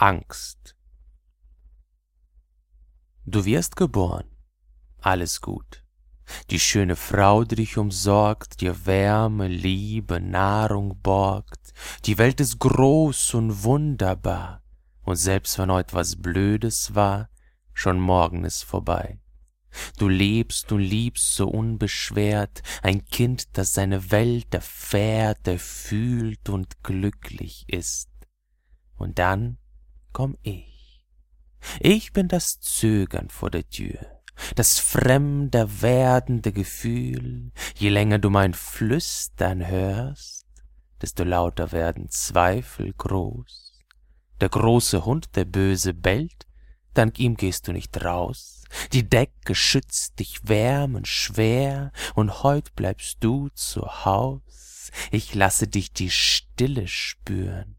Angst. Du wirst geboren, alles gut. Die schöne Frau, die dich umsorgt, dir Wärme, Liebe, Nahrung borgt. Die Welt ist groß und wunderbar, und selbst wenn heute was Blödes war, schon morgen ist vorbei. Du lebst und liebst so unbeschwert, ein Kind, das seine Welt erfährt, erfühlt und glücklich ist. Und dann komm ich. Ich bin das Zögern vor der Tür, das fremder werdende Gefühl. Je länger du mein Flüstern hörst, desto lauter werden Zweifel groß. Der große Hund, der böse bellt, dank ihm gehst du nicht raus. Die Decke schützt dich wärmen schwer, und heut bleibst du zu Haus. Ich lasse dich die Stille spüren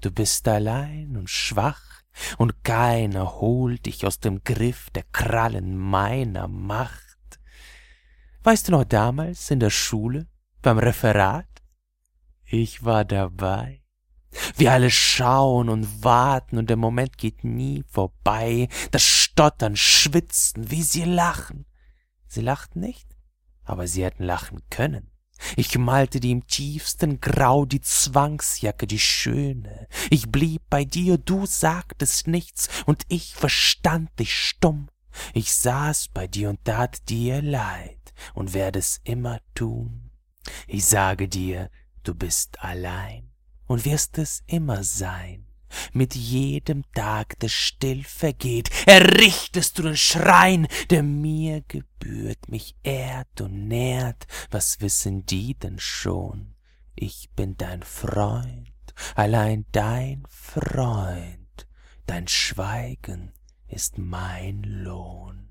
Du bist allein und schwach, und keiner holt dich aus dem Griff der Krallen meiner Macht. Weißt du noch damals in der Schule, beim Referat? Ich war dabei. Wir alle schauen und warten und der Moment geht nie vorbei. Das Stottern, Schwitzen, wie sie lachen. Sie lachten nicht, aber sie hätten lachen können. Ich malte dir im tiefsten Grau die Zwangsjacke, die schöne. Ich blieb bei dir, du sagtest nichts, und ich verstand dich stumm. Ich saß bei dir und tat dir leid und werde es immer tun. Ich sage dir, du bist allein und wirst es immer sein mit jedem Tag, der still vergeht, errichtest du den Schrein, der mir gebührt, mich ehrt und nährt. Was wissen die denn schon? Ich bin dein Freund, allein dein Freund, dein Schweigen ist mein Lohn.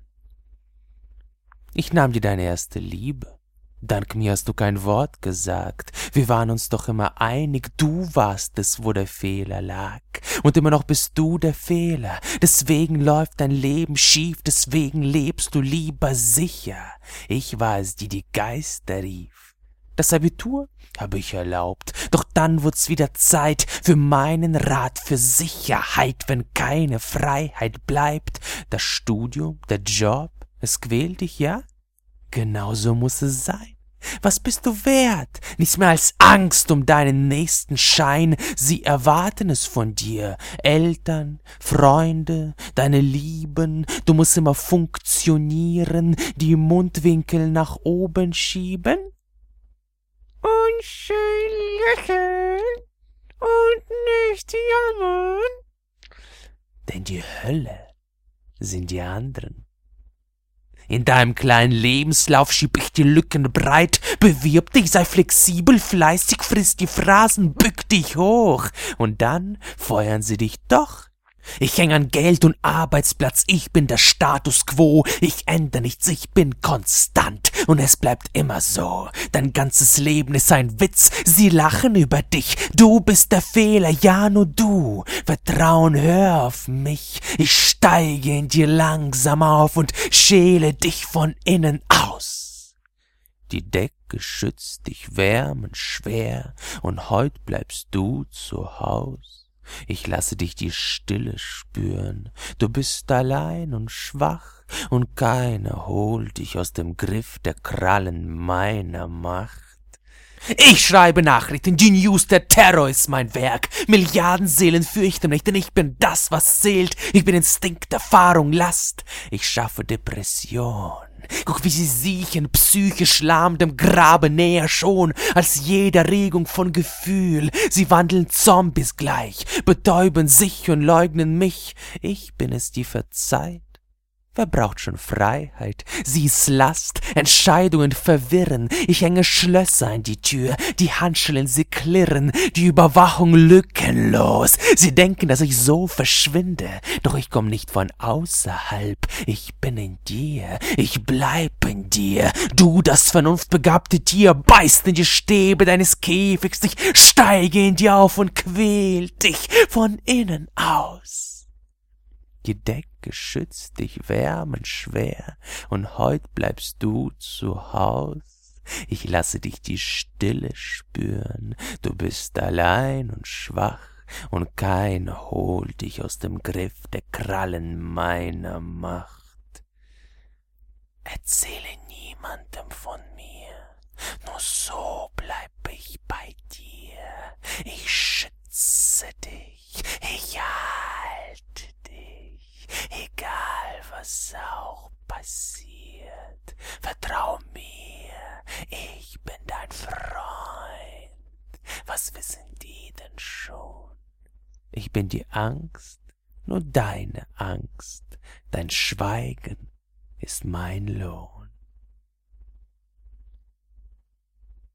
Ich nahm dir deine erste Liebe, Dank mir hast du kein Wort gesagt. Wir waren uns doch immer einig, du warst es, wo der Fehler lag. Und immer noch bist du der Fehler. Deswegen läuft dein Leben schief, deswegen lebst du lieber sicher. Ich war es, die die Geister rief. Das Abitur habe ich erlaubt, doch dann wurd's wieder Zeit für meinen Rat für Sicherheit, wenn keine Freiheit bleibt. Das Studium, der Job, es quält dich, ja? Genauso muss es sein. Was bist du wert? Nichts mehr als Angst um deinen nächsten Schein. Sie erwarten es von dir. Eltern, Freunde, deine Lieben. Du musst immer funktionieren, die Mundwinkel nach oben schieben. Und schön lächeln und nicht jammern. Denn die Hölle sind die anderen. In deinem kleinen Lebenslauf schieb ich die Lücken breit. Bewirb dich, sei flexibel, fleißig, friss die Phrasen, bück dich hoch. Und dann feuern sie dich doch. Ich häng an Geld und Arbeitsplatz, ich bin der Status quo, ich ändere nichts, ich bin konstant. Und es bleibt immer so. Dein ganzes Leben ist ein Witz, sie lachen über dich, du bist der Fehler, ja nur du. Vertrauen, hör auf mich, ich steige in dir langsam auf und schäle dich von innen aus. Die Decke schützt dich wärmend schwer. Und heut bleibst du zu Haus. Ich lasse dich die Stille spüren, du bist allein und schwach, und keiner holt dich aus dem Griff der Krallen meiner Macht. Ich schreibe Nachrichten, die News, der Terror ist mein Werk. Milliarden Seelen fürchten mich, denn ich bin das, was zählt. Ich bin Instinkt, Erfahrung, Last. Ich schaffe Depression. Guck, wie sie siechen, psychisch lahm dem Grabe näher schon, als jede Regung von Gefühl. Sie wandeln Zombies gleich, betäuben sich und leugnen mich. Ich bin es, die verzeiht. Wer braucht schon Freiheit? Sie ist Last, Entscheidungen verwirren. Ich hänge Schlösser in die Tür, die Handschellen sie klirren, die Überwachung lückenlos. Sie denken, dass ich so verschwinde, doch ich komm nicht von außerhalb. Ich bin in dir, ich bleib in dir. Du, das vernunftbegabte Tier, beißt in die Stäbe deines Käfigs. Ich steige in dir auf und quäl dich von innen aus gedeckt, geschützt, dich wärmen schwer, und heut bleibst du zu Haus. Ich lasse dich die Stille spüren, du bist allein und schwach, und keiner holt dich aus dem Griff der Krallen meiner Macht. Erzähle niemandem von mir, nur so bleib ich bei dir. Ich schütze dich, ich halte dich, egal was auch passiert. Vertrau mir, ich bin dein Freund. Was wissen die denn schon? Ich bin die Angst, nur deine Angst, dein Schweigen ist mein Lohn.